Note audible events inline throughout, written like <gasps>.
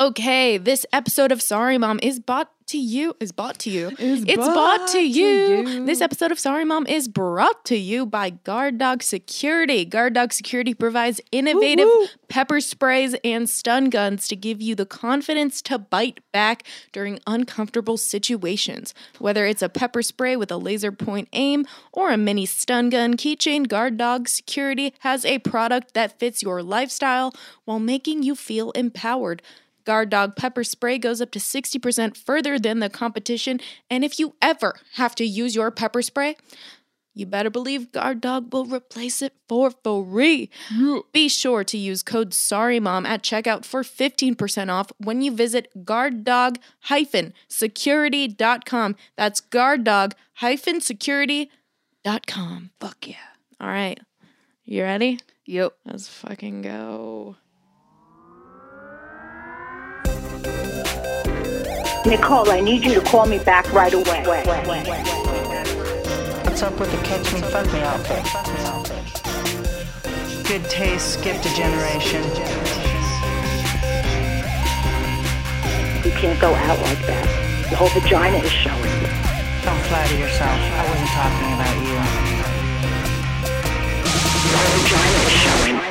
Okay, this episode of Sorry Mom is bought to you. Is bought to you. Is it's bought, bought to, to you. you. This episode of Sorry Mom is brought to you by Guard Dog Security. Guard Dog Security provides innovative Woo, woo. pepper sprays and stun guns to give you the confidence to bite back during uncomfortable situations. Whether it's a pepper spray with a laser point aim or a mini stun gun keychain, Guard Dog Security has a product that fits your lifestyle while making you feel empowered. Guard Dog pepper spray goes up to 60% further than the competition, and if you ever have to use your pepper spray, you better believe Guard Dog will replace it for free. Be sure to use code SORRYMOM at checkout for 15% off when you visit guarddog-security.com. That's guarddog-security.com. Fuck yeah. All right. You ready? Yep. Let's fucking go. Nicole, I need you to call me back right away. What's up with the catch me, fuck me outfit? Good taste, skipped a generation. You can't go out like that. Your whole vagina is showing. Don't flatter yourself. I wasn't talking about you. Your vagina is showing.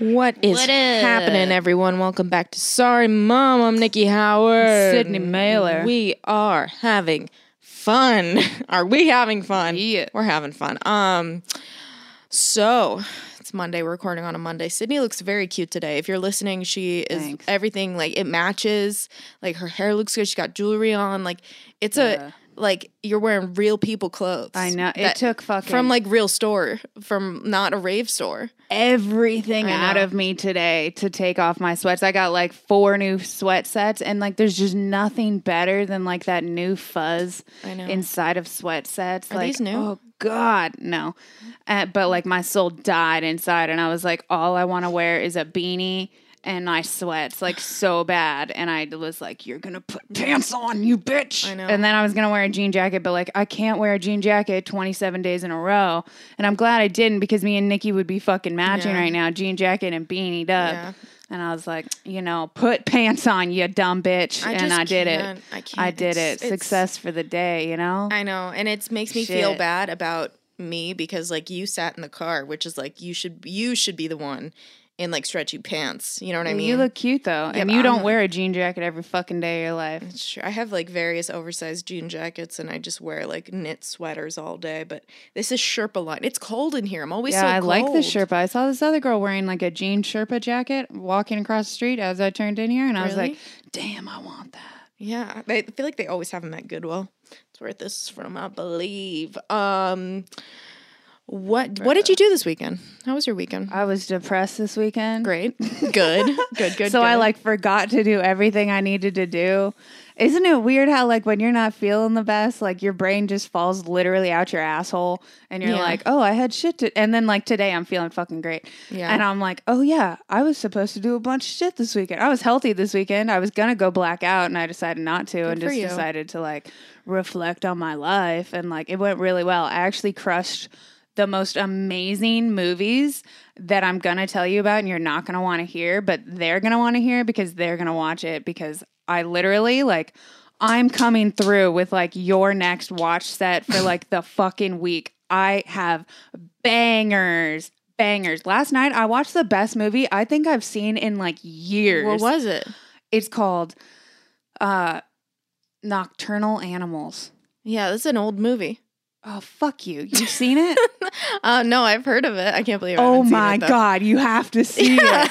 What is What happening, everyone? Welcome back to Sorry Mom. I'm Nikki Howard. Sydney Mailer. We are having fun. <laughs> Are we having fun? Yeah. We're having fun. Um, so it's Monday. We're recording on a Monday. Sydney looks very cute today. If you're listening, she is Thanks. everything like it matches. Like her hair looks good. She got jewelry on. Like it's Yeah. a like you're wearing real people clothes. I know. It took fucking from like real store, from not a rave store. everything out of me today to take off my sweats. I got like four new sweat sets, and like there's just nothing better than like that new fuzz inside of sweat sets. Are like, these new? Oh God, no. Uh, but like my soul died inside, and I was like, all I want to wear is a beanie. And my sweats like so bad, and I was like, "You're gonna put pants on, you bitch!" I know. And then I was gonna wear a jean jacket, but like I can't wear a jean jacket 27 days in a row. And I'm glad I didn't because me and Nikki would be fucking matching Yeah. right now, jean jacket and beanied up. Yeah. And I was like, you know, put pants on, you dumb bitch. I and I did can't. it. I can't. I did It's- it. it's- Success for the day, you know? I know, and it makes me feel bad about me because like you sat in the car, which is like you should you should be the one in like stretchy pants. You know what I mean? you look cute though. Yeah, and you don't like- wear a jean jacket every fucking day of your life. Sure. I have like various oversized jean jackets, and I just wear like knit sweaters all day. But this is Sherpa line. It's cold in here. I'm always Yeah, so I like the. Sherpa. I saw this other girl wearing like a jean Sherpa jacket walking across the street as I turned in here, and I was like, damn, I want that. Yeah, I feel like they always have them at Goodwill. It's where this is from, I believe. Um, what what did you do this weekend? How was your weekend? I was depressed this weekend. Great, good, <laughs> good, good. so I like forgot to do everything I needed to do. Isn't it weird how like when you're not feeling the best, like your brain just falls literally out your asshole and you're Yeah. like, "Oh, I had shit to." And then like today I'm feeling fucking great. Yeah. And I'm like, "Oh yeah, I was supposed to do a bunch of shit this weekend. I was healthy this weekend. I was going to go black out and I decided not to and for just you. decided to like reflect on my life and like it went really well. I actually crushed the most amazing movies that I'm gonna tell you about, and you're not gonna want to hear, but they're gonna want to hear because they're gonna watch it. Because I literally like, I'm coming through with like your next watch set for like the fucking week. I have bangers, bangers. Last night I watched the best movie I think I've seen in like years. What was it? It's called uh, Nocturnal Animals. Yeah, this is an old movie. Oh fuck you! You've seen it? <laughs> Uh, no, I've heard of it. I can't believe. I oh my it, god! You have to see it.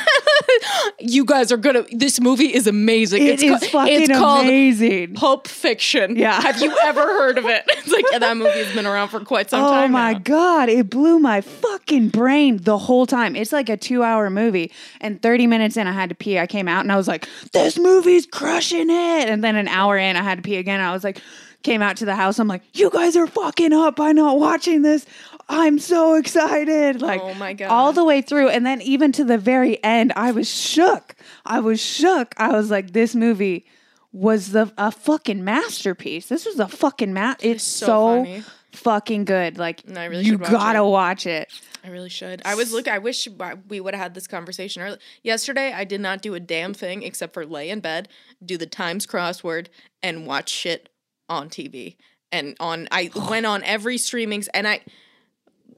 <laughs> you guys are gonna. This movie is amazing. It is ca- fucking it's called amazing. Pulp Fiction. Yeah. Have you ever heard of it? <laughs> It's like yeah, that movie's been around for quite some Oh time. Oh my now. god! It blew my fucking brain the whole time. It's like a two-hour movie, and thirty minutes in, I had to pee. I came out and I was like, "This movie's crushing it." And then an hour in, I had to pee again. I was like, came out to the house. I'm like, "You guys are fucking up by not watching this." I'm so excited. Like, Oh my God. all the way through. And then even to the very end, I was shook. I was shook. I was like, this movie was the a fucking masterpiece. This was a fucking ma- It's so so, fucking good. Like, No, really you watch gotta it. watch it. I really should. I was looking. I wish we would have had this conversation earlier. Yesterday, I did not do a damn thing except for lay in bed, do the Times crossword, and watch shit on TV. And on, I oh. went on every streamings, and I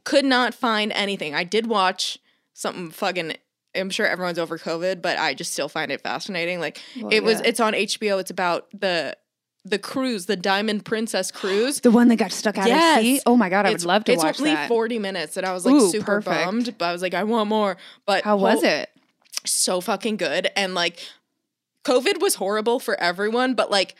could not find anything. I did watch something fucking. I'm sure everyone's over COVID, but I just still find it fascinating. Like it was. yeah. It's on HBO. It's about the the cruise, the Diamond Princess cruise. <gasps> The one that got stuck out Yes. at sea. Oh my god, I would love to it's watch It's only that. 40 minutes and I was like Ooh, super perfect. bummed, but I was like, I want more. But How was ho- it? So fucking good. And like COVID was horrible for everyone, but like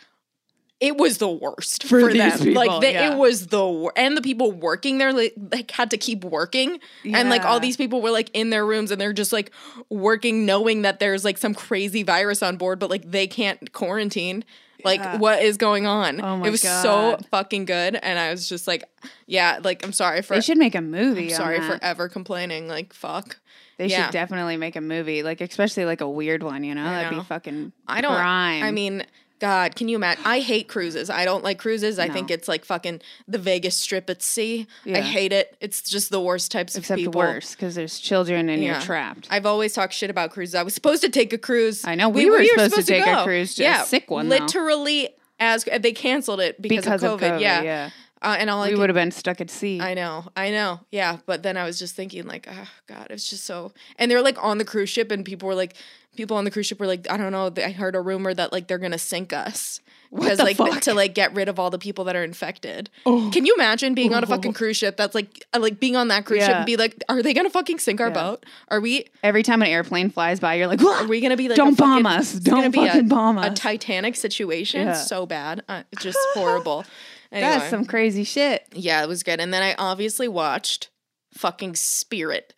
it was the worst for, For these them. people, like they, yeah. it was the wor- and the people working there like, like had to keep working, and like all these people were like in their rooms and they're just like working, knowing that there's like some crazy virus on board, but like they can't quarantine. Like Yeah. what is going on? Oh my it was so fucking good, and I was just like, yeah, like I'm sorry for They should make a movie. I'm sorry for ever complaining. Like fuck. They Yeah. should definitely make a movie, like especially like a weird one. You know, that'd know. be fucking. I don't. Prime. I mean, God, can you imagine? I hate cruises. I don't like cruises. I No. think it's like fucking the Vegas Strip at sea. I hate it. It's just the worst types of except people. worse because there's children and Yeah. you're trapped. I've always talked shit about cruises. I was supposed to take a cruise. I know, we were supposed to take a cruise, a yeah, sick one, though. Literally, as they canceled it because, because of COVID. yeah, yeah. Uh, and all we would have been stuck at sea. I know, I know, yeah. But then I was just thinking, like, oh god, it's just so. And they're like on the cruise ship, and people were like, people on the cruise ship were like, I don't know. I heard a rumor that like they're gonna sink us because like to like get rid of all the people that are infected. Can you imagine being on a fucking cruise ship that's like uh, like being on that cruise ship and be like, are they gonna fucking sink our Yeah. boat? Are we? Every time an airplane flies by, you're like, Are we gonna be like? Don't bomb fucking- us. Don't be fucking a, bomb us, A. Titanic situation, Yeah. so bad, uh, just horrible. <laughs> Anyway. That's some crazy shit. Yeah, it was good. And then I obviously watched fucking Spirit.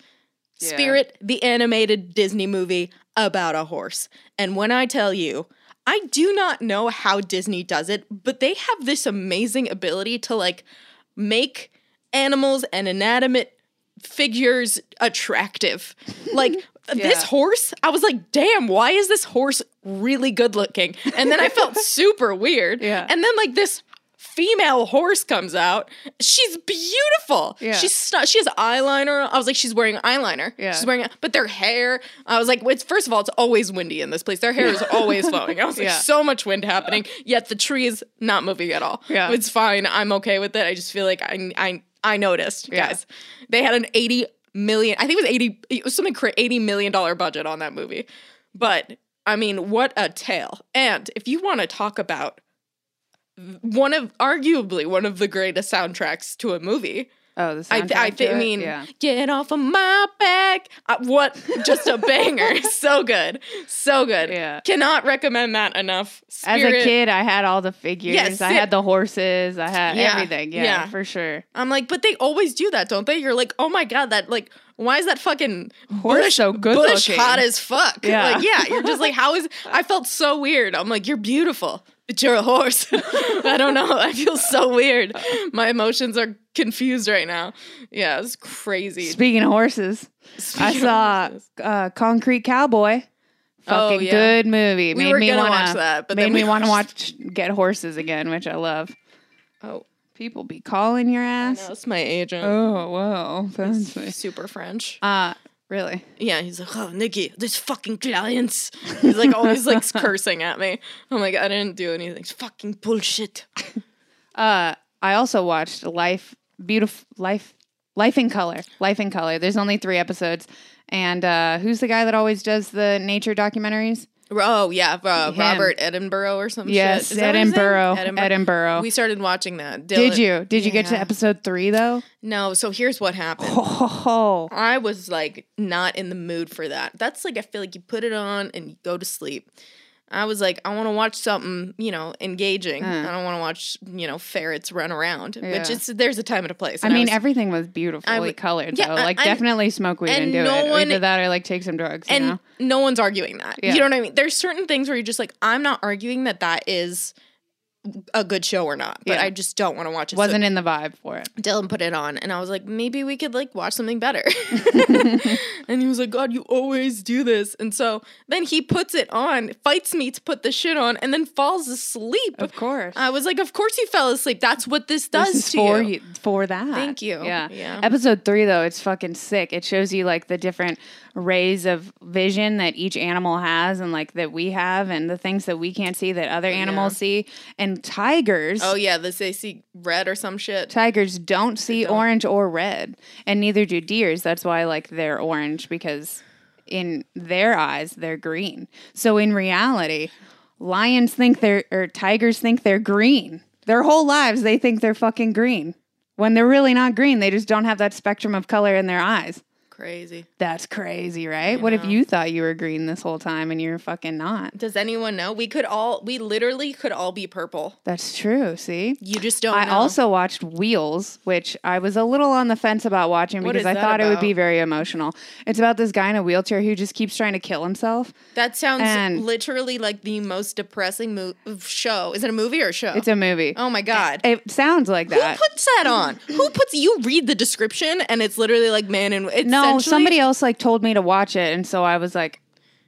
Yeah. Spirit, the animated Disney movie about a horse. And when I tell you, I do not know how Disney does it, but they have this amazing ability to like make animals and inanimate figures attractive. <laughs> Like this horse, I was like, damn, why is this horse really good looking? And then I felt <laughs> super weird. Yeah. And then like this female horse comes out. She's beautiful. Yeah. She's stu- she has eyeliner. I was like, she's wearing eyeliner. Yeah. She's wearing, but their hair. I was like, it's first of all, it's always windy in this place. Their hair is always <laughs> flowing. I was like, Yeah. so much wind happening. Yet the tree is not moving at all. Yeah. it's fine. I'm okay with it. I just feel like I I I noticed, Yeah. guys. They had an eighty million. I think it was eighty. It was something eighty million dollar budget on that movie. But I mean, what a tale! And if you want to talk about one of arguably one of the greatest soundtracks to a movie. Oh, the I, soundtrack th- I th- it? mean, yeah. get off of my back. Uh, what? Just a banger. <laughs> so good. So good. Yeah. Cannot recommend that enough. As a kid, I had all the figures. Yes, I had the horses. I had Yeah, everything. Yeah, yeah. for sure. I'm like, but they always do that, don't they? You're like, oh my god, that like, why is that fucking Horse bush so good bush looking. hot as fuck? Yeah. like, yeah. You're just like, how is? <laughs> I felt so weird. I'm like, you're beautiful, but you're a horse. <laughs> I don't know. I feel so weird. My emotions are confused right now. Yeah, it's crazy. Speaking of horses, I Speaking of saw horses. uh, Concrete Cowboy. Oh, yeah. good movie. We made were me gonna wanna, watch that, but made me want to watch Get Horses again, which I love. Oh, People be calling your ass. That's my agent. Oh wow, fancy. Super French. Uh really? Yeah, he's like, oh, Nikki, this fucking clients. He's like always like <laughs> cursing at me. I'm like, I didn't do anything. It's fucking bullshit. <laughs> Uh, I also watched Life, beautiful Life, Life in Color, Life in Color. There's only three episodes, and uh, who's the guy that always does the nature documentaries? Oh yeah, uh, Robert Edinburgh or some Yes, shit. Is that what his name? Edinburgh. Edinburgh. We started watching that. Did you? Did you get to episode three though? No. So here's what happened. Oh, I was like not in the mood for that. That's like I feel like you put it on and you go to sleep. I was like, I want to watch something, you know, engaging. Mm. I don't want to watch, you know, ferrets run around. Which is there's a time and a place. I And mean, was- everything was beautifully w- colored yeah, though. I- Like, I'm- definitely smoke weed and, and do no it. one- Either that or like take some drugs. You and know? no one's arguing that. Yeah. You know what I mean? There's certain things where you're just like, I'm not arguing that that is a good show or not, but Yeah. I just don't want to watch it. Wasn't in the vibe for it. Dylan put it on, and I was like, maybe we could like watch something better. <laughs> <laughs> and he was like, God, you always do this. And so then he puts it on, fights me to put the shit on, and then falls asleep. Of course. I was like, of course you fell asleep. That's what this does this is to for you. you for that. Thank you. Yeah. Yeah. Episode three though, it's fucking sick. It shows you like the different rays of vision that each animal has and like that we have and the things that we can't see that other oh, animals see. And tigers Oh yeah, this they see red or some shit. tigers don't see don't. orange or red. And neither do deers. That's why like they're orange because in their eyes they're green. So in reality, lions think they're or tigers think they're green. Their whole lives they think they're fucking green. When they're really not green, they just don't have that spectrum of color in their eyes. Crazy. That's crazy, right? What if you thought you were green this whole time and you're fucking not? Does anyone know? We could all we literally could all be purple. That's true. See? You just don't I know. also watched Wheels, which I was a little on the fence about watching because I thought it would be very emotional. It's about this guy in a wheelchair who just keeps trying to kill himself. that sounds and- literally like the most depressing mo- show. Is it a movie or a show? It's a movie. Oh my god. It sounds like that. Who puts that on? Who puts you read the description and it's literally like man and it's no, Oh, essentially- somebody else like told me to watch it, and so I was like,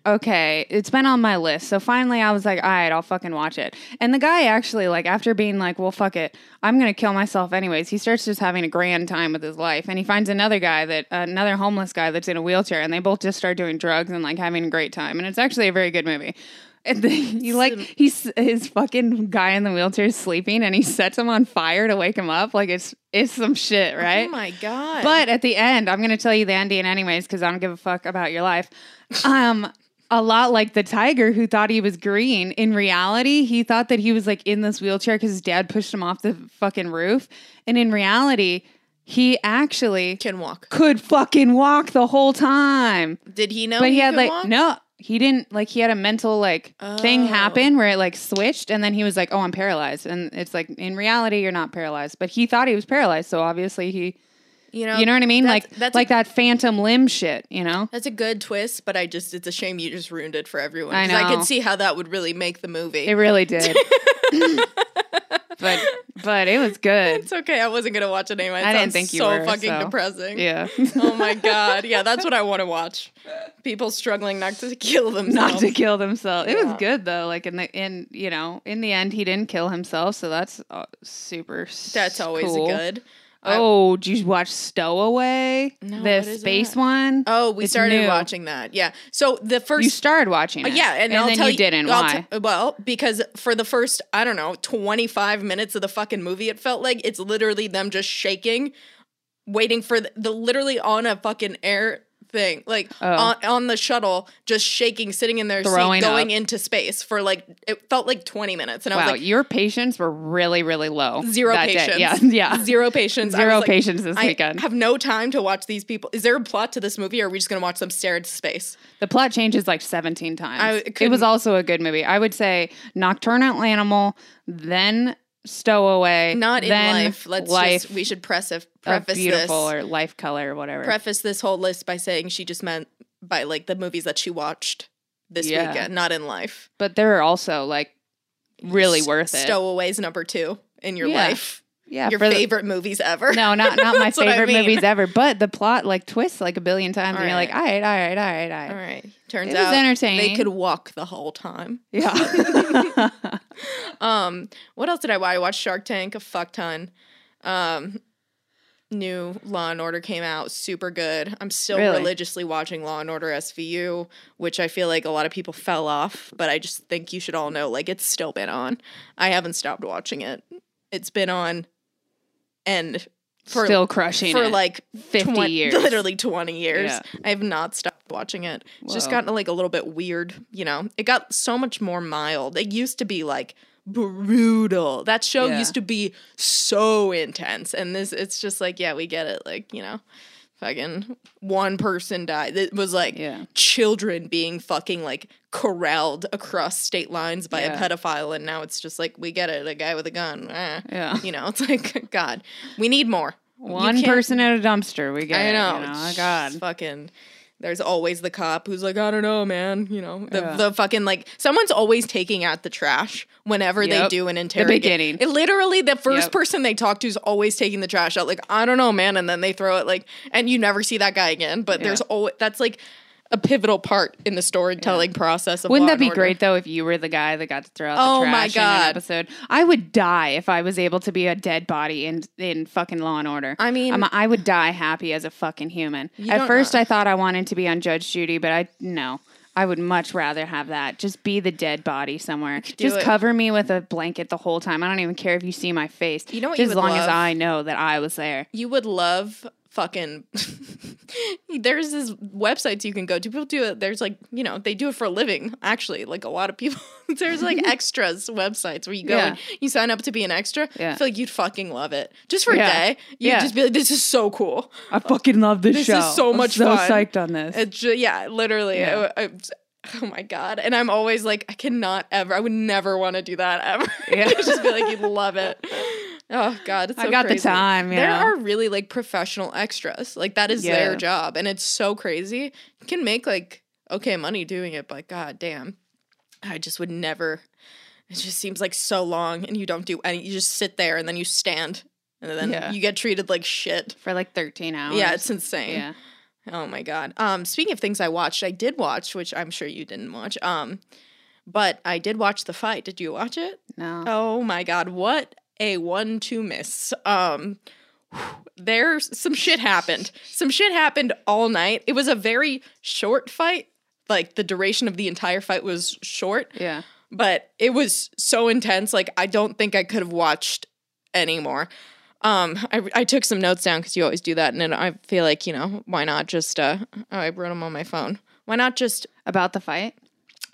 okay, it's been on my list. So finally, I was like, all right, I'll fucking watch it. And the guy actually, like, after being like, well, fuck it, I'm gonna kill myself anyways. He starts just having a grand time with his life, and he finds another guy that another homeless guy that's in a wheelchair, and they both just start doing drugs and like having a great time. And it's actually a very good movie. And then <laughs> he like he's his fucking guy in the wheelchair is sleeping, and he sets him on fire to wake him up. Like it's it's some shit, right? Oh my god. But at the end, I'm going to tell you the ending anyways because I don't give a fuck about your life. Um, a lot like the tiger who thought he was green. In reality, he thought that he was like in this wheelchair because his dad pushed him off the fucking roof. And in reality, he actually can walk. could fucking walk the whole time. Did he know? But he, had could like walk? no, he didn't like he had a mental like thing Oh. happen where it like switched and then he was like, "Oh, I'm paralyzed." And it's like in reality you're not paralyzed, but he thought he was paralyzed, so obviously he You know, you know what I mean? that's- like that's like a, that phantom limb shit, you know? That's a good twist, but I just it's a shame you just ruined it for everyone. I know. could see how that would really make the movie. It really did. <laughs> <laughs> but but it was good. it's okay. I wasn't gonna watch it anyway. It I didn't think you so were, fucking depressing. Yeah. Oh my <laughs> god. Yeah, that's what I want to watch. People struggling not to kill themselves. Not to kill themselves. It was good though. Like in the in you know in the end he didn't kill himself, so that's uh, super. That's always cool. good. Oh, did you watch Stowaway? No, the space that? one. Oh, we It's started new. watching that. Yeah. So the first You started watching Uh, yeah, and, and I'll then tell you didn't. I'll Why? t- well, because for the first, I don't know, 25 minutes of the fucking movie, it felt like it's literally them just shaking, waiting for the, the literally on a fucking air thing, like Oh. on, on the shuttle, just shaking, sitting in their Throwing seat, going up. into space for like, it felt like 20 minutes. And I wow, was like, your patients were really, really low. zero day. patience. Yeah, <laughs> yeah. Zero patience. I Zero like, patience this I weekend. have no time to watch these people. Is there a plot to this movie or are we just going to watch them stare into space? The plot changes like 17 times. I it was also a good movie. I would say Nocturnal Animal, then Stowaway. Not in life. Let's life just, we should press of preface beautiful this. or life color or whatever. preface this whole list by saying she just meant by like the movies that she watched this Yeah. weekend, not in life. but they're also like really S- worth it. Stowaways number two in your Yeah. life. yeah, your for the- favorite movies ever. no, not not <laughs> my what I favorite mean. movies ever. But the plot like twists like a billion times, and you're like, all right, all right, all right, all right. All right. Turns It out entertaining. they could walk the whole time. <laughs> Yeah. <laughs> Um, what else did I watch? I watched Shark Tank a fuck ton. Um, new Law and Order came out, super good. I'm still Really? religiously watching Law and Order SVU, which I feel like a lot of people fell off, but I just think you should all know like it's still been on. I haven't stopped watching it. It's been on and for Still crushing for it. like 50 twen- years. literally 20 years. Yeah. I have not stopped watching it. It's just Whoa. gotten like a little bit weird, you know. It got so much more mild. It used to be like brutal. That show Yeah. used to be so intense, and this it's just like yeah, we get it. Like you know, fucking one person died. It was like Yeah. children being fucking like corralled across state lines by Yeah. a pedophile, and now it's just like we get it. A guy with a gun. eh. Yeah. You know, it's like God, we need more. One person at a dumpster. We get I it, know. You know? God. Fucking There's always the cop who's like, I don't know, man. You know, the, Yeah. the fucking like someone's always taking out the trash whenever they do an The interrogation. beginning. It literally the first Yep. person they talk to is always taking the trash out. Like, I don't know, man. And then they throw it like, and you never see that guy again. But there's Yeah. always that's like a pivotal part in the storytelling process of Wouldn't Law that be Order. great though if you were the guy that got to throw out Oh the my trash in an God. episode? I would die if I was able to be a dead body in in fucking Law and Order. I mean- I'm, I would die happy as a fucking human. At first, know. I thought I wanted to be on Judge Judy, but I no. I would much rather have that. Just be the dead body somewhere. Just it. cover me with a blanket the whole time. I don't even care if you see my face. You know what Just as long as? I know that I was there. you would love fucking <laughs> there's this websites you can go to people do it there's like you know they do it for a living actually like a lot of people <laughs> there's like <laughs> extras websites where you go and you sign up to be an extra Yeah. i feel like you'd fucking love it just for Yeah. a day you'd Yeah. just be like this is so cool I fucking love this, show. This is so I'm much so fun. psyched on this. It ju- yeah literally Yeah. I- I- oh my god and i'm always like i cannot ever i would never want to do that ever Yeah. Just be like you'd love it oh god it's I so got the time, you there are really like professional extras like that is their job and it's so crazy you can make like okay money doing it but god damn i just would never it just seems like so long and you don't do any you just sit there and then you stand and then Yeah. you get treated like shit for like 13 hours. yeah it's insane yeah. Oh my god. Um speaking of things I watched, I did watch, which I'm sure you didn't watch. Um but I did watch the fight. Did you watch it? No. Oh my god, what a one two miss. Um there's some shit happened. Some shit happened all night. It was a very short fight. Like the duration of the entire fight was short, Yeah. but it was so intense. Like I don't think I could have watched anymore. Um, I, I took some notes down because you always do that, and then I feel like you know why not just uh oh, I wrote them on my phone. Why not just About the fight?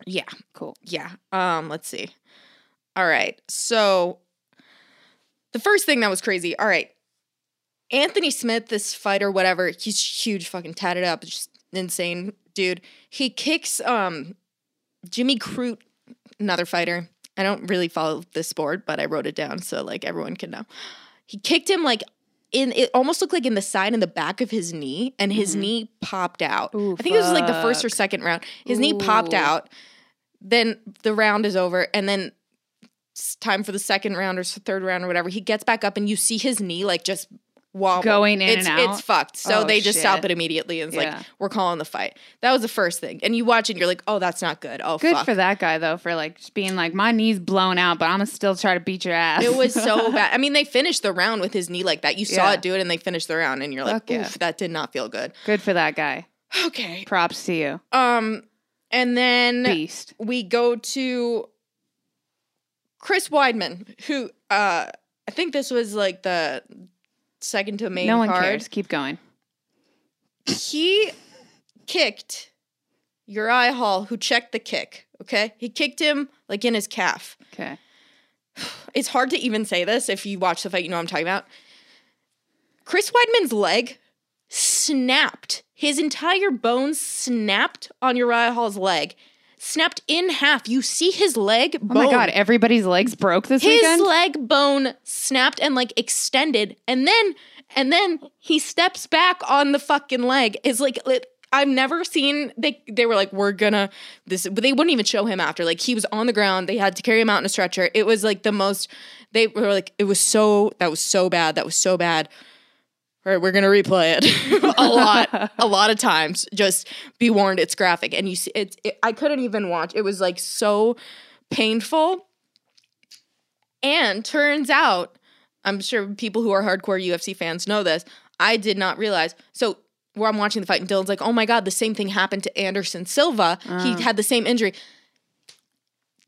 yeah Cool. yeah. Um, let's see. All right. So the first thing that was crazy. All right. Anthony Smith, this fighter, whatever, he's huge, fucking tatted up, just insane dude. He kicks um Jimmy Crute, another fighter. I don't really follow this sport, but I wrote it down so like everyone can know. He kicked him like in it almost looked like in the side and the back of his knee, and his knee popped out. Ooh, I think it was like the first or second round. His knee popped out. Then the round is over, and then time for the second round or third round or whatever. He gets back up, and you see his knee like just wobble. Going in it's, and out? It's fucked. So Oh, they just stop it immediately, and it's Yeah. like we're calling the fight. That was the first thing, and you watch it, and you're like, oh, that's not good. Oh, Good fuck. for that guy though, for like just being like, my knee's blown out, but I'm gonna still try to beat your ass. It was so <laughs> bad. I mean, they finished the round with his knee like that. You saw Yeah. it do it, and they finished the round, and you're like, Fuck yeah. oof, that did not feel good. good for that guy. Okay. Props to you, Um, and then beast. we go to Chris Weidman, who uh I think this was like the second to main No one card. cares. Keep going. He kicked Uriah Hall, who checked the kick. Okay, he kicked him like in his calf. Okay. It's hard to even say this if you watch the fight. You know what I'm talking about. Chris Weidman's leg snapped. His entire bone snapped on Uriah Hall's leg. Snapped in half. You see his leg Oh my god, everybody's legs broke this his weekend. leg bone snapped and like extended and then and then he steps back on the fucking leg. It's like it, i've never seen they they were like we're gonna this but they wouldn't even show him after. Like he was on the ground. They had to carry him out in a stretcher. It was like the most they were like it was so that was so bad that was so bad all right, we're gonna replay it <laughs> a lot, a <laughs> lot of times. Just be warned, it's graphic, and you see, it's. It, I couldn't even watch. It was like so painful. And turns out, I'm sure people who are hardcore UFC fans know this. I did not realize. So where I'm watching the fight, and Dylan's like, "Oh my god, the same thing happened to Anderson Silva. He uh. had the same injury."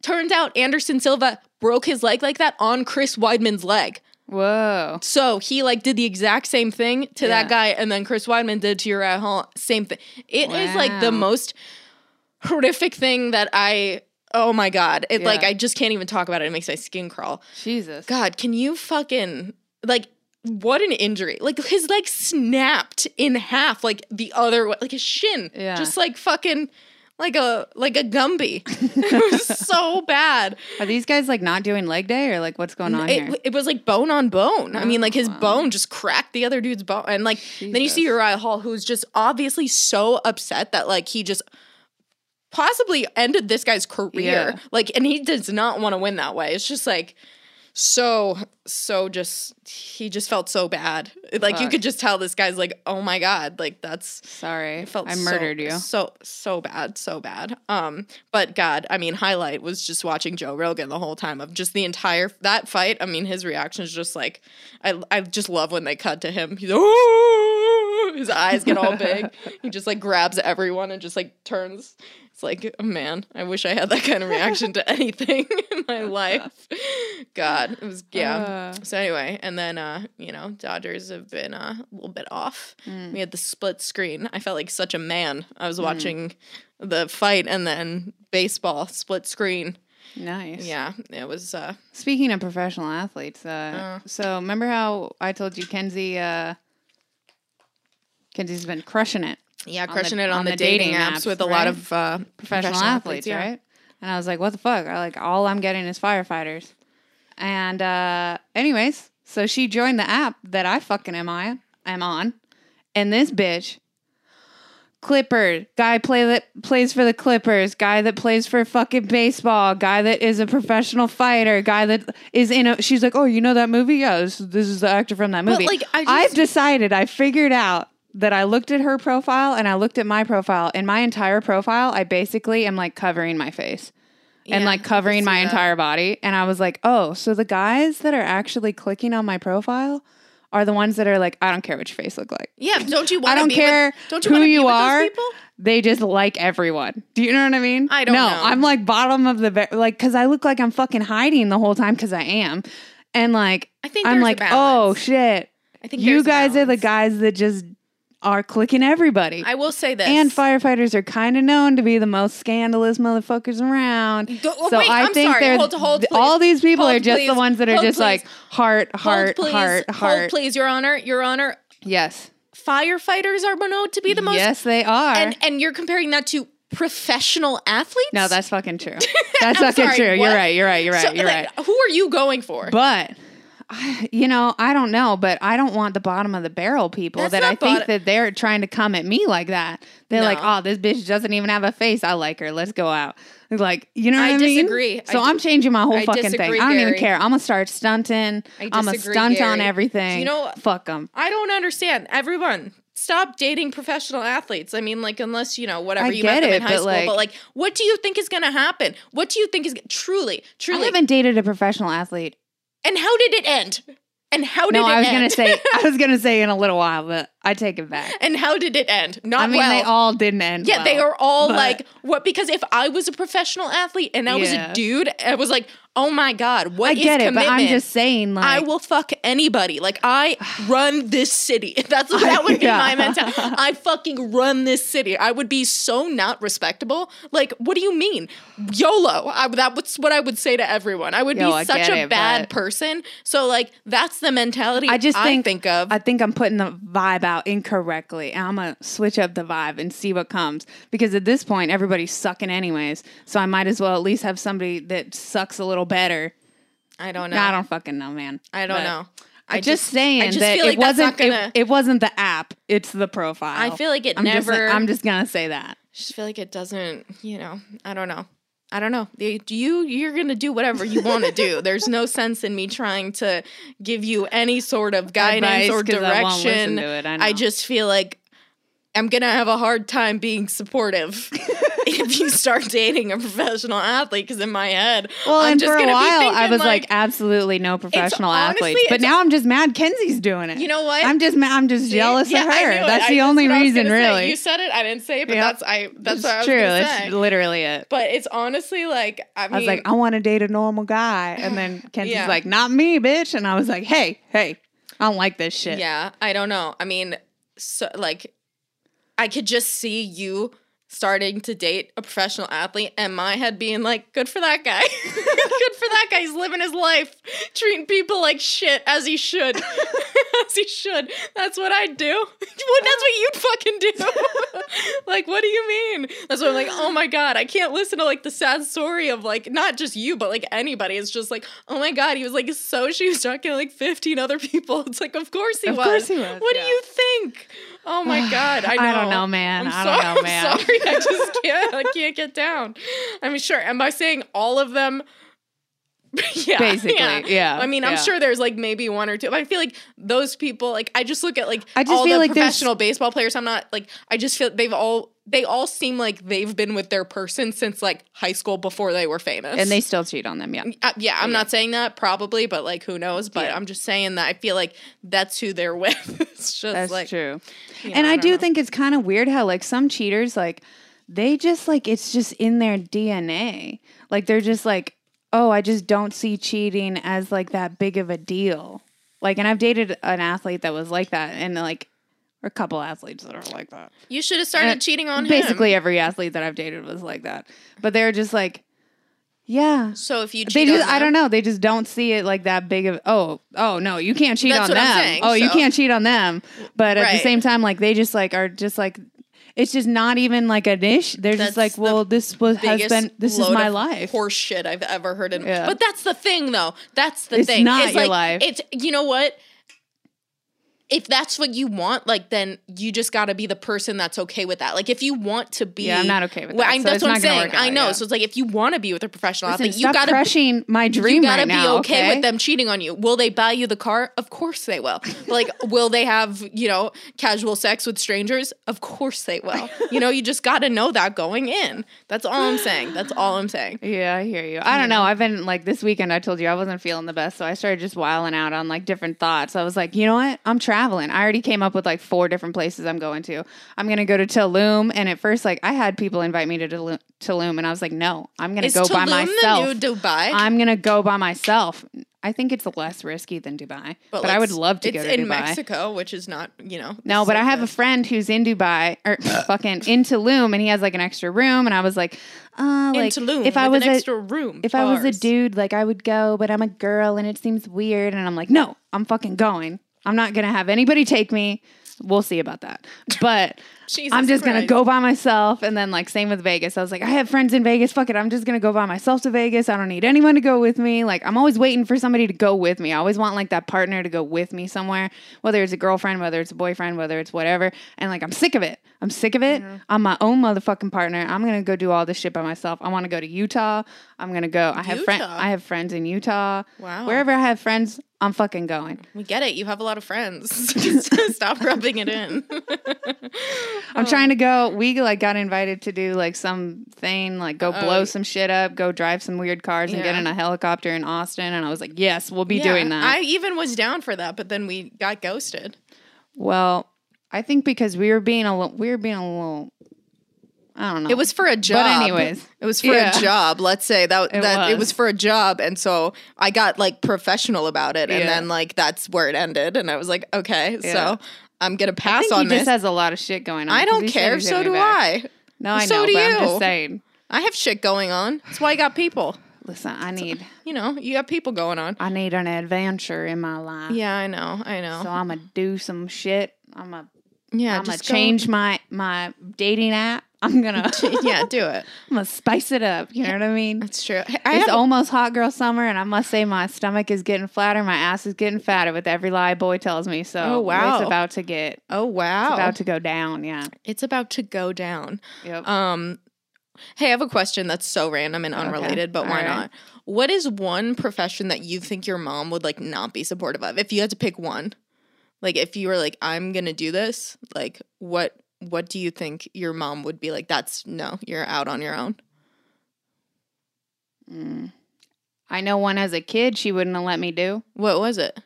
Turns out Anderson Silva broke his leg like that on Chris Weidman's leg. Whoa. So he like did the exact same thing to Yeah. that guy, and then Chris Weidman did to Uriah Hall. Same thing. It It is like the most horrific thing that I. Oh my god! It like I just can't even talk about it. It makes my skin crawl. Jesus. God, can you fucking like what an injury? Like his leg snapped in half, like the other way, like his shin. Yeah. Just like fucking like a like a Gumby. <laughs> it was so bad. Are these guys like not doing leg day or like what's going on here? It, it was like bone on bone. I mean, like his Oh, wow. bone just cracked the other dude's bone, and like then you see Uriah Hall, who's just obviously so upset that like he just possibly ended this guy's career. Yeah. Like, and he does not want to win that way. It's just like so so just he just felt so bad. Like you could just tell this guy's like, oh my god, like that's Sorry, I felt I so- murdered you. So so bad, so bad. Um, but God, I mean, highlight was just watching Joe Rogan the whole time of just the entire that fight. I mean, his reaction is just like I I just love when they cut to him. He's oh, his eyes get all big. <laughs> he just like grabs everyone and just like turns. It's like, man, I wish I had that kind of reaction to <laughs> anything in my life. God, it was yeah. Uh. so anyway, and then uh, you know, Dodgers have been uh, a little bit off. We had the split screen. I felt like such a man. I was watching the fight and then baseball split screen. Nice. Yeah, it was. uh Speaking of professional athletes, uh, so remember how I told you Kenzie? Uh, Kenzie's been crushing it. Yeah, on the- crushing it on, on the, the dating, apps, apps, with a lot of uh, professional, athletes, right? And I was like, what the fuck? I like all I'm getting is firefighters. And uh anyways, so she joined the app that I fucking am I am on. And this bitch Clipper, guy play that plays for the Clippers, guy that plays for fucking baseball, guy that is a professional fighter, guy that is in a. She's like, oh, you know that movie? Yeah, this, this is the actor from that But, movie. like, I I've decided, I figured out that I looked at her profile and I looked at my profile. And my entire profile, I basically am like covering my face and like covering my that. entire body. And I was like, oh, so the guys that are actually clicking on my profile are the ones that are like, I don't care what your face look like. Yeah, don't you? want? I don't be care With, don't you who you are. They just like everyone. Do you know what I mean? I don't no, know. I'm like bottom of the like because I look like I'm fucking hiding the whole time because I am, and like I think I'm like, oh shit, I think you guys are the guys that just are clicking everybody. I will say this. and firefighters are kind of known to be the most scandalous motherfuckers around. Go- oh, so wait, I I'm think sorry. they're Hold- hold, all these people Hold, are just please. the ones that are just please. like heart, heart, heart, heart. please, Your Honor, Your Honor. Yes, Firefighters are known to be the most. yes, they are. and and you're comparing that to professional athletes. no, that's fucking true. <laughs> That's fucking sorry, true. what? You're right. You're right. You're right. So, you're like, right. Who are you going for? But you know, I don't know, but I don't want the bottom of the barrel people That's that I think bot- that they're trying to come at me like that. They're like, "Oh, this bitch doesn't even have a face. I like her. Let's go out." Like, you know what I I, mean? disagree. I So di- I'm changing my whole I fucking thing. I don't even care. I'm gonna start stunting. I I'm gonna disagree, stunt on Gary. everything. You know- fuck them. I don't understand. Everyone, stop dating professional athletes. I mean, like, unless you know whatever I you met them it, in high but, school. like- but like, what do you think is going to happen? What do you think is truly, truly? I haven't dated a professional athlete. And how did it end? And how did No, it I was end? gonna say <laughs> I was gonna say in a little while, but I take it back. and how did it end? Not I mean, well. they all didn't end. Yeah, they well, are all but- like what? Because if I was a professional athlete and I was a dude, I was like, oh my god, what I is get it, commitment? but I'm just saying, like, I will fuck anybody. Like I run this city. <laughs> That's that would be Yeah. my mentality. <laughs> I fucking run this city. I would be so not respectable. Like, what do you mean, YOLO? I, that was what I would say to everyone. I would Yo, be I such a it, bad person. So like, that's the mentality. I just think, think of. I think I'm putting the vibe out incorrectly, and I'm gonna switch up the vibe and see what comes. Because at this point, everybody's sucking anyways, so I might as well at least have somebody that sucks a little better. I don't know. I don't fucking know, man. I don't But know. I'm just, saying I just that like it wasn't. gonna. it, it wasn't the app; it's the profile. I feel like it I'm just- never. I'm just gonna say that. I just feel like it doesn't you know i don't know i don't know You- you you're gonna do whatever you want to do <laughs> there's no sense in me trying to give you any sort of guidance Advice, or I direction I know. just feel like i'm gonna have a hard time being supportive <laughs> <laughs> if you start dating a professional athlete because in my head Well, I'm and just for a while, I was like, absolutely no professional honestly, athletes. But now I'm just mad Kenzie's doing it. You know what? I'm just I'm just See? jealous Yeah, of her. That's I- the only reason, gonna say. really. you said it i didn't say it but Yep. that's i that's it's what i was true. say literally it. but it's honestly like i mean I was like, I want to date a normal guy, and then <sighs> Kenzie's Yeah. like, not me, bitch. And I was like, hey, hey, I don't like this shit. Yeah, I don't know. I mean, so like, I could just see you starting to date a professional athlete, and my head being like, "Good for that guy. <laughs> Good for that guy. He's living his life, treating people like shit as he should." <laughs> As he should. That's what I'd do. <laughs> well, that's what you'd fucking do. Like, what do you mean? That's what I'm like, oh my God, I can't listen to like the sad story of like, not just you, but like anybody. It's just like, oh my God, he was like so she was talking to like 15 other people. <laughs> It's like, of course he Of was. course he was, What yeah. do you think? Oh my God. I, know. <sighs> I don't know, man. I'm I sorry. don't know, <laughs> man. I'm sorry. I just can't. I can't get down. I mean, sure. Am I saying all of them? <laughs> yeah, Basically, yeah, I mean, I'm yeah. sure there's like maybe one or two. But I feel like those people, like I just look at like I just all feel the like professional baseball players. I'm not like I just feel they've all they all seem like they've been with their person since like high school before they were famous. And they still cheat on them. Yeah. uh, yeah, I'm not saying that probably, but like who knows? But Yeah. I'm just saying that I feel like that's who they're <laughs> with. it's just That's like true. you know, and I, don't do know. think it's kind of weird how like some cheaters like they just like it's just in their DNA. Like they're just like, "Oh, I just don't see cheating as like that big of a deal." Like and I've dated an athlete that was like that and like or a couple athletes that are like that. you should have started And cheating on him. Basically every athlete that I've dated was like that. But they're just like yeah. So if you cheat They just I don't know, they just don't see it like that big of oh, oh no, you can't cheat That's on them. saying, oh, you can't cheat on them. But at the same time like they just like are just like it's just not even like a dish. They're That's just like, well, this was has been this is my life. Horse shit I've ever heard. In, Yeah. But that's the thing, though. That's the It's thing. not it's your like, life. It's you know what. If that's what you want, like then you just got to be the person that's okay with that. Like if you want to be, Yeah, I'm not okay with Well, that, I, so that's it's what I'm saying. out, I know. yeah. So it's like if you want to be with a professional Listen, athlete, you got to crushing my dream you gotta right be now. okay, with them cheating on you. Will they buy you the car? Of course they will. <laughs> like, will they have you know casual sex with strangers? Of course they will. You know, you just got to know that going in. That's all I'm saying. That's all I'm saying. <laughs> Yeah, I hear you. I don't know. I've been like this weekend. I told you I wasn't feeling the best, so I started just wiling out on like different thoughts. I was like, you know what? I'm traveling. I already came up with like four different places I'm going to. I'm gonna go to Tulum, and at first, like I had people invite me to Tulum, Tulum and I was like, no, I'm gonna Is go by myself. the new Dubai? I'm gonna go by myself. I think it's less risky than Dubai, but, I would love to it's go to in Dubai. Mexico, which is not you know. No, but I have a friend who's in Dubai or <laughs> fucking in Tulum, and he has like an extra room, and I was like, uh, in like Tulum if I was an a, extra room. if I was a dude, like I would go, but I'm a girl and it seems weird. And I'm like, no, I'm fucking going. I'm not going to have anybody take me. We'll see about that. But Jesus I'm just going to go by myself. And then, like, same with Vegas. I was like, I have friends in Vegas. Fuck it. I'm just going to go by myself to Vegas. I don't need anyone to go with me. Like, I'm always waiting for somebody to go with me. I always want, like, that partner to go with me somewhere, whether it's a girlfriend, whether it's a boyfriend, whether it's whatever. And, like, I'm sick of it. I'm sick of it. Mm-hmm. I'm my own motherfucking partner. I'm going to go do all this shit by myself. I want to go to Utah. I'm going to go. I have friends. I have friends in Utah. Wow. Wherever I have friends, I'm fucking going. We get it. You have a lot of friends. <laughs> Stop rubbing it in. <laughs> I'm trying to oh. go. We like got invited to do like something, like go oh. blow some shit up, go drive some weird cars, and get in a helicopter in Austin. And I was like, yes, we'll be Yeah, doing that. I even was down for that, but then we got ghosted. well, I think because we were being a little, we were being a little, I don't know. It was for a job. But anyways, it was for yeah. a job. Let's say that It that it was. was for a job, and so I got like professional about it, and Yeah. then like that's where it ended, and I was like, okay, Yeah. so I'm gonna pass on he this. just has a lot of shit going on. I don't care. So do. I. No, I So know, do but I'm just saying. I have shit going on. That's why I got people. Listen, I need, You know, you got people going on. I need an adventure in my life. Yeah, I know. I know. So I'm gonna do some shit. I'm gonna, yeah, I'm gonna go- change my my dating app. I'm gonna, <laughs> yeah, do it. <laughs> I'm gonna spice it up. You know what I mean? That's true. I It's almost hot girl summer, and I must say my stomach is getting flatter, my ass is getting fatter with every lie boy tells me. So Oh, wow. it's about to get, oh wow, it's about to go down. Yeah. it's about to go down. Yep. Um, hey, I have a question that's so random and unrelated, but why right. not? What is one profession that you think your mom would like not be supportive of? If you had to pick one, like if you were like, I'm gonna do this, like what what do you think your mom would be like? That's no, you're out on your own. Mm. I know one as a kid she wouldn't have let me do. What was it?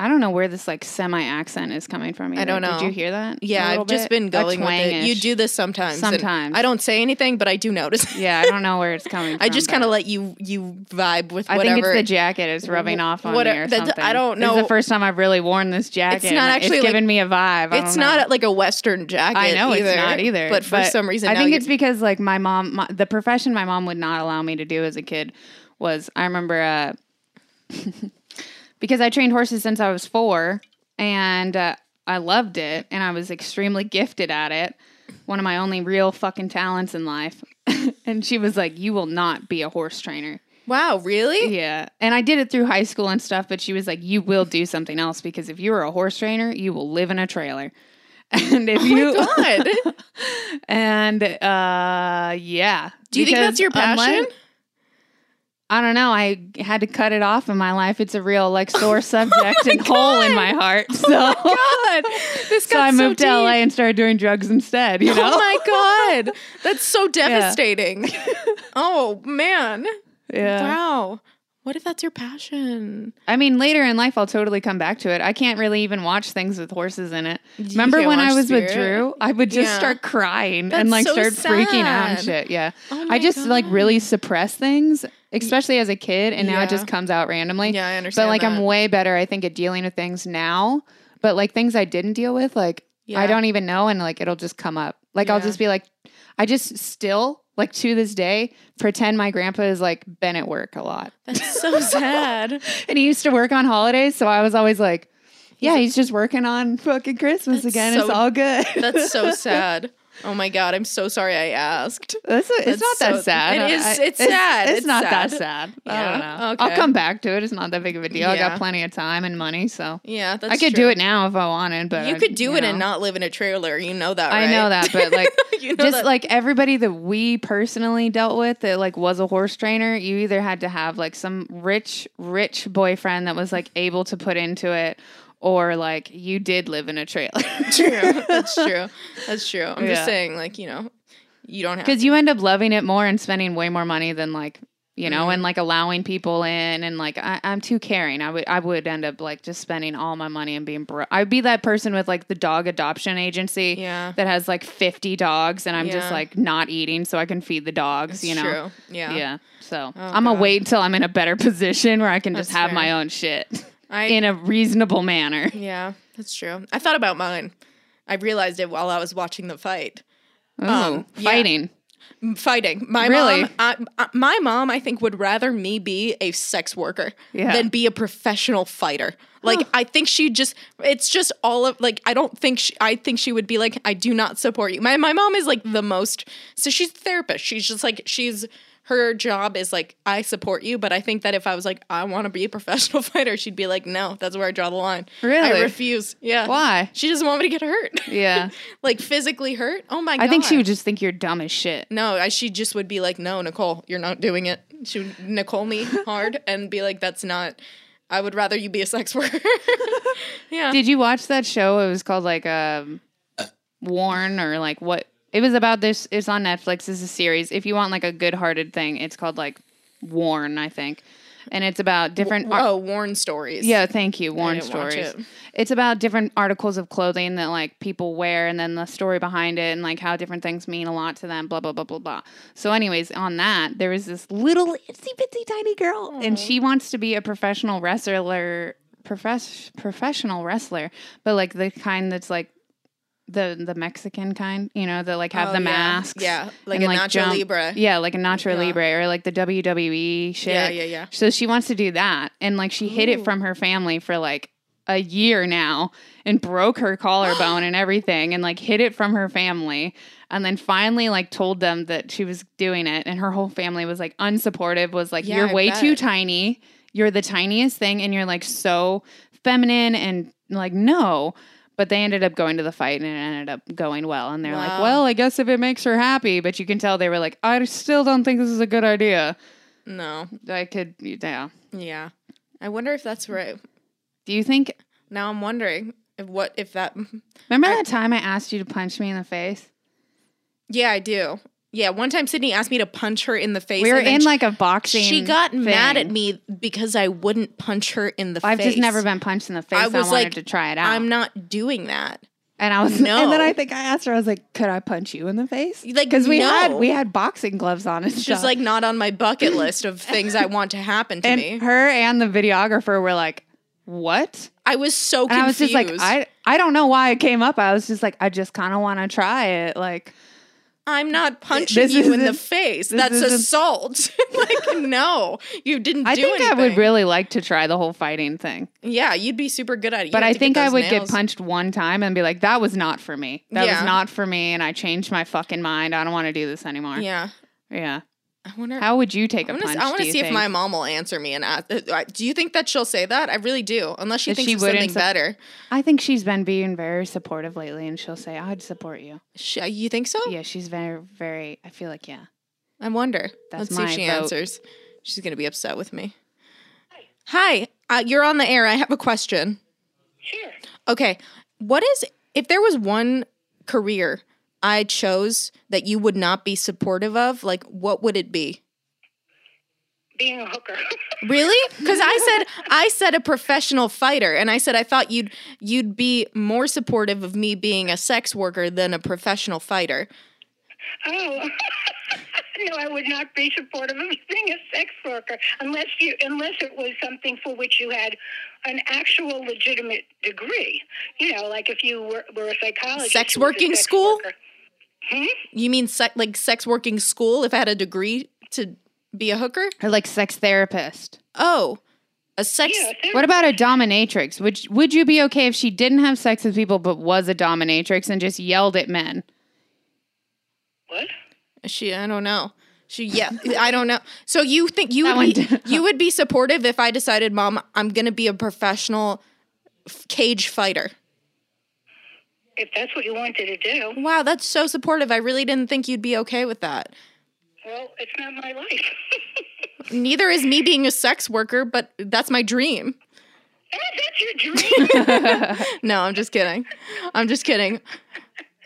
I don't know where this like semi accent is coming from. Either. don't know. Did you hear that? Yeah, I've little just bit? been going with it. You do this sometimes. Sometimes. I don't say anything, but I do notice. <laughs> Yeah, I don't know where it's coming from. <laughs> I just kind of let you you vibe with Whatever. I think it's the jacket is rubbing off on what- me or something. I don't This is know. the first time I've really worn this jacket. It's not actually, It's like- giving me a vibe. I it's know. not like a Western jacket. I know either, it's not either. But for some reason, I think it's because like my mom, my, the profession my mom would not allow me to do as a kid was I remember uh, <laughs> because I trained horses since I was four, and uh, I loved it, and I was extremely gifted at it. One of my only real fucking talents in life. <laughs> and she was like, "You will not be a horse trainer." Wow, really? Yeah, and I did it through high school and stuff. But she was like, "You will do something else because if you're a horse trainer, you will live in a trailer." <laughs> And if you, Oh my <laughs> God. and uh, yeah, Do you think that's your unless- passion? I don't know. I had to cut it off in my life. It's a real like sore <laughs> oh subject and hole in my heart. Oh so, God, this so I moved so to LA and started doing drugs instead. You oh know? Oh my <laughs> god, that's so devastating. <laughs> oh man, yeah. wow. What if that's your passion? I mean, later in life, I'll totally come back to it. I can't really even watch things with horses in it. Remember when I was with Drew? I would just Yeah. start crying That's and like so start freaking out and shit. Yeah. Oh my I just like really suppress things, Mm. especially as a kid, and now it just comes out randomly. Yeah, I understand. But like that. I'm way better, I think, at dealing with things now. But like things I didn't deal with, like Yeah. I don't even know, and like it'll just come up. Like I'll just be like, I just still like to this day pretend my grandpa is like been at work a lot, <laughs> That's so sad. <laughs> and he used to work on holidays, so I was always like, yeah, he's just working on fucking Christmas again. so- it's all good. That's so <laughs> sad. Oh my god, I'm so sorry I asked. That's it's not so- that sad. it is- I- it's sad. It's, It's not that sad. sad. I Yeah, don't know. okay. I'll come back to it. It's not that big of a deal. I got plenty of time and money, so Yeah, that's I could true. do it now if I wanted. But You I- could do it and not live in a trailer. You know that, I know that, but like <laughs> You know just that- like everybody that we personally dealt with that like was a horse trainer, you either had to have like some rich, rich boyfriend that was like able to put into it, or like you did live in a trailer. true. That's <laughs> true. That's true. <laughs> I'm Yeah. just saying, like you know, you don't have Because you end up loving it more and spending way more money than like you know, Mm-hmm. and like allowing people in, and like I, I'm too caring. I would I would end up like just spending all my money and being broke. I'd be that person with like the dog adoption agency Yeah. that has like 50 dogs, and I'm just like not eating so I can feed the dogs. It's you know, true. Yeah. yeah. So Oh, I'm gonna God. wait until I'm in a better <laughs> position where I can just have fair. my own shit I in a reasonable manner. <laughs> yeah, that's true. I thought about mine. I realized it while I was watching the fight. Oh, Um, yeah. fighting. Fighting. My Really? mom. I, I- my mom, I think, would rather me be a sex worker Yeah. than be a professional fighter. <gasps> Like, I think she just. It's just all of like. I don't think she. I think she would be like, I do not support you. My my mom is like the most. So she's a therapist. She's just like she's. Her job is like I support you, but I think that if I was like I want to be a professional <laughs> fighter, she'd be like, no, that's where I draw the line. Really, I refuse. Yeah. Why? She doesn't want me to get hurt. Yeah. <laughs> like physically hurt. Oh my god. I think she would just think you're dumb as shit. No, I, she just would be like, "No, Nicole, you're not doing it." She would Nicole me <laughs> hard and be like, "That's not. I would rather you be a sex worker." yeah. Did you watch that show? It was called like um, Worn or like what? It was about this. It's on Netflix. It's a series. If you want like a good-hearted thing, it's called like Worn, I think, and it's about different. ar- oh, Warren stories. yeah, thank you. Worn stories. it. It's about different articles of clothing that like people wear, and then the story behind it, and like how different things mean a lot to them. Blah blah blah blah blah. So, anyways, on that there was this little itsy bitsy tiny girl, and she wants to be a professional wrestler, profess- professional wrestler, but like the kind that's like the the Mexican kind, you know, that like have Oh, the yeah. masks, Yeah, like and, a Nacho jump- Libre. yeah, like a Nacho Yeah. Libre or like the WWE shit. Yeah, yeah, yeah. So she wants to do that. And like she hid it from her family for like a year now and broke her collarbone <gasps> and everything and like hid it from her family. And then finally like told them that she was doing it. And her whole family was like unsupportive, was like, Yeah, You're I way too tiny. You're the tiniest thing and you're like so feminine and like no. But they ended up going to the fight and it ended up going well. And they're like, well, I guess if it makes her happy. But you can tell they were like, I still don't think this is a good idea. No. I could, yeah. Yeah. I wonder if that's right. Do you think? Now I'm wondering if what if that. Remember I- that time I asked you to punch me in the face? Yeah, I do. Yeah, one time Sydney asked me to punch her in the face. We were in she- like a boxing. She got mad at me because I wouldn't punch her in the face. I've just never been punched in the face. I I, was wanted like, to try it out. I'm not doing that. and I was No. And then I think I asked her. I was like, "Could I punch you in the face?" Like, because we had we had boxing gloves on and It's stuff. just like not on my bucket <laughs> list of things I want to happen to and me. her and the videographer were like, "What?" I was so And I was confused. just like, "I I don't know why it came up. I was just like, I just kind of want to try it." Like, I'm not punching This you in the face. That's assault. <laughs> like, no, you didn't. I think anything. I would really like to try the whole fighting thing. Yeah, you'd be super good at it. You But I think I would nails. get punched one time and be like, that was not for me. That Yeah. was not for me. And I changed my fucking mind. I don't want to do this anymore. Yeah. Yeah. I wonder. How would you take I a want punch? to. I want to you see if my mom will answer me and ask. uh, Do you think that she'll say that? I really do. Unless she That thinks she something wouldn't better. I think she's been being very supportive lately, and she'll say, "I'd support you." Sh- you think so? Yeah, she's very, very. I feel like yeah. I wonder. That's Let's see if she vote. answers. She's gonna be upset with me. Hi, uh, you're on the air. I have a question. Sure. Okay, what is if there was one career I chose that you would not be supportive of? Like, what would it be? Being a hooker. <laughs> Really? Because I said I said a professional fighter, and I said I thought you'd you'd be more supportive of me being a sex worker than a professional fighter. oh. <laughs> no, I would not be supportive of being a sex worker unless you unless it was something for which you had an actual legitimate degree. You know, like if you were, were a psychologist. Sex a working sex school? worker. Hmm? You mean se- like sex working school? If I had a degree to be a hooker? Or like sex therapist. Oh, a sex. Yeah, there- What about a dominatrix? Would would you be okay if she didn't have sex with people but was a dominatrix and just yelled at men? what? She, I don't know. She, yeah, I don't know. So you think you That would be, you would be supportive if I decided, Mom, I'm gonna be a professional f- cage fighter. If that's what you wanted to do, Wow, that's so supportive. I really didn't think you'd be okay with that. well, it's not my life. <laughs> Neither is me being a sex worker, but that's my dream. Ah, that's your dream. <laughs> No, I'm just kidding. I'm just kidding.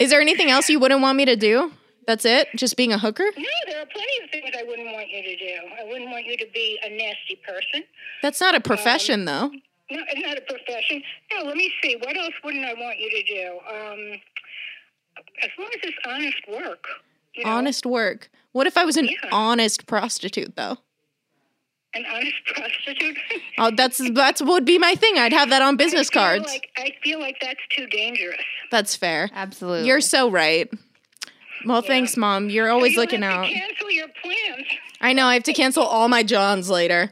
Is there anything else you wouldn't want me to do? That's it? Just being a hooker? no, there are plenty of things I wouldn't want you to do. I wouldn't want you to be a nasty person. That's not a profession, though. No, it's not a profession. No, let me see. What else wouldn't I want you to do? Um, as long as it's honest work. You know, Honest work. What if I was an Yeah. honest prostitute, though? An honest <laughs> prostitute. Oh, that's that's would be my thing. I'd have that on business I cards. Like, I feel like that's too dangerous. That's fair. Absolutely. You're so right. Well, thanks, mom. You're always you looking have out. To cancel your plans. I know. I have to cancel all my Johns later.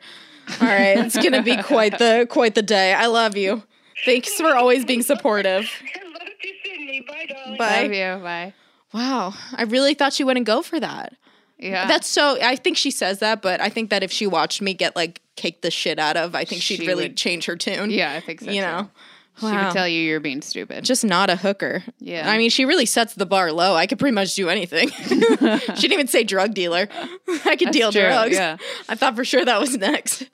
All right, it's gonna be quite the quite the day. I love you. Thanks for always being supportive. I love you, Sydney. Bye, darling. Bye. Love you. Bye. Wow, I really thought she wouldn't go for that. Yeah. That's so. I think she says that, but I think that if she watched me get like caked the shit out of, I think she'd She really would- change her tune. yeah, I think so. you too. know. She Wow. would tell you you're being stupid. just not a hooker. Yeah. I mean, she really sets the bar low. I could pretty much do anything. <laughs> <laughs> she didn't even say drug dealer. <laughs> I could deal true, drugs. yeah. I thought for sure that was next.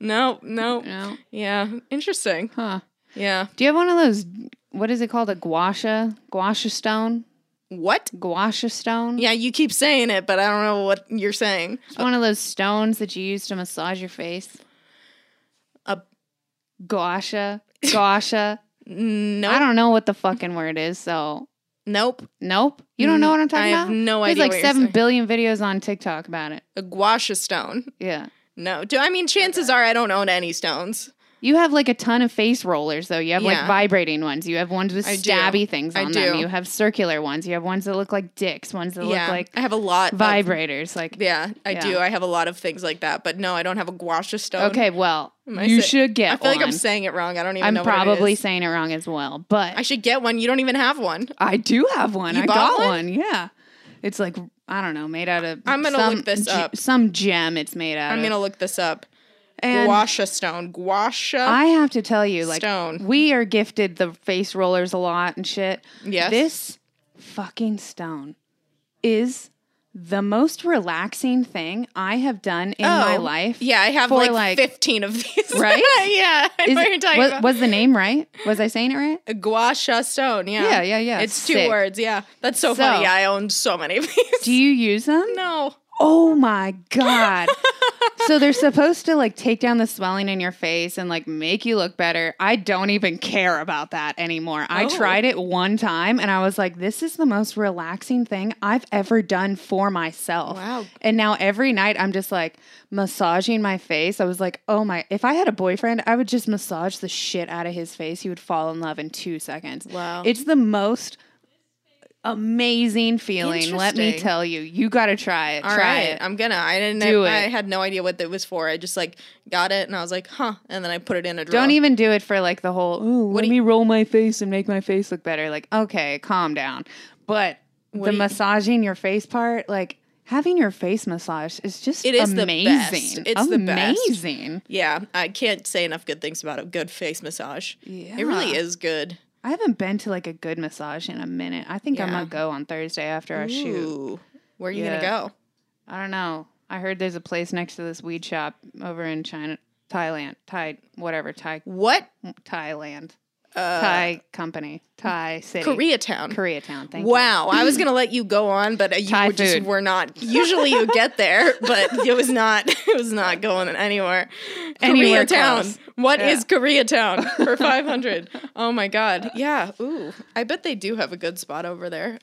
no, no. no. Yeah. Interesting. Huh. Yeah. Do you have one of those? What is it called? A gua sha? Guasha stone? What? Gua sha stone? Yeah, you keep saying it, but I don't know what you're saying. It's one of those stones that you use to massage your face. A Gua sha. <laughs> Gua sha. no. I don't know what the fucking word is, so Nope. nope. You don't know what I'm talking I have about? no idea. There's idea like what you're seven saying. billion videos on TikTok about it. A gua sha stone. Yeah. No. Do I mean chances are I don't own any stones. You have like a ton of face rollers though. You have like Yeah. vibrating ones. You have ones with I do. stabby things I on them. do. You have circular ones. You have ones that look like dicks, ones that yeah. look like I have a lot of- vibrators. Like yeah, I Yeah. do. I have a lot of things like that, but no, I don't have a gua sha stone. Okay, well, Am I you say- should get I feel like I'm one. saying it wrong. I don't even I'm know what it probably is. saying it wrong as well, but I should get one. You don't even have one. I do have one. You I bought got one? one? Yeah. It's like I don't know, made out of I'm gonna some look this ge- up. Some gem it's made out of I'm of. gonna look this up. And Gua sha stone. Gua sha. I have to tell you, like Stone. we are gifted the face rollers a lot and shit. Yes. This fucking stone is the most relaxing thing I have done in my Oh, life. Yeah, I have like, like- 15 of these. <laughs> Right? yeah. I Is know what it- was, was the name right? Was I saying it right? A gua sha stone. Yeah. Yeah, yeah, yeah. It's two words. Yeah. That's so, So- funny. I own so many of these. Do you use them? no. Oh my god. <laughs> so they're supposed to like take down the swelling in your face and like make you look better. I don't even care about that anymore. I Oh. tried it one time and I was like this is the most relaxing thing I've ever done for myself. Wow. And now every night I'm just like massaging my face. I was like, "Oh my, if I had a boyfriend, I would just massage the shit out of his face. He would fall in love in 2 seconds." Wow. It's the most amazing feeling. Let me tell you, you got to try it. All try right, it. I'm gonna. I didn't. Do I, it. I had no idea what it was for. I just like got it, and I was like, huh, and then I put it in a drawer. Don't even do it for like the whole. Ooh, let do me roll my face and make my face look better. Like, okay, calm down. But the do you- massaging your face part, like having your face massage, is just It is the amazing. best. It's the best. amazing. Yeah, I can't say enough good things about a good face massage. Yeah. It really is good. I haven't been to like a good massage in a minute. I think I'm gonna go on Thursday after our shoot. Where are you Yeah. gonna go? I don't know. I heard there's a place next to this weed shop over in China, Thailand, Thai, whatever, Thai, What? Thailand, Uh, Thai company, Thai city, Koreatown. Koreatown. Thank you. Wow, I was gonna let you go on, but uh, you Thai were just food. were not. Usually you get there, <laughs> but it was not. <laughs> It was not going anywhere. Anywhere Koreatown. close. What Yeah. is Koreatown <laughs> for five hundred? Oh my god. Yeah. Ooh. I bet they do have a good spot over there.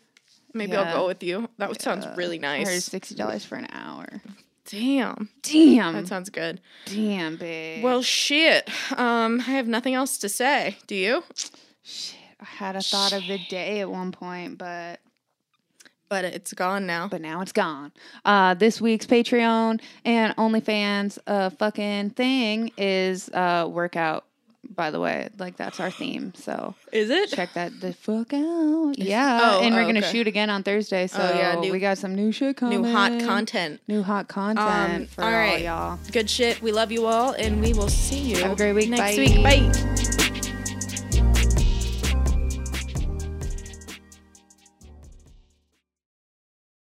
Maybe Yeah. I'll go with you. That sounds really nice. sixty dollars for an hour. Damn. Damn, That sounds good. damn, babe. Well, shit. Um, I have nothing else to say. Do you? shit. I had a thought of the day at one point, but But it's gone now. but now it's gone. Uh, this week's Patreon and OnlyFans uh, fucking thing is uh, workout. By the way, like that's our theme. So Is it? check that the fuck out. Yeah, Oh, and we're oh, gonna okay. shoot again on Thursday. So yeah, new- we got some new shit coming. New hot content. New hot content Um, for all all right. y'all. Good shit. We love you all, and we will see you Have a great week. next Bye. week. Bye.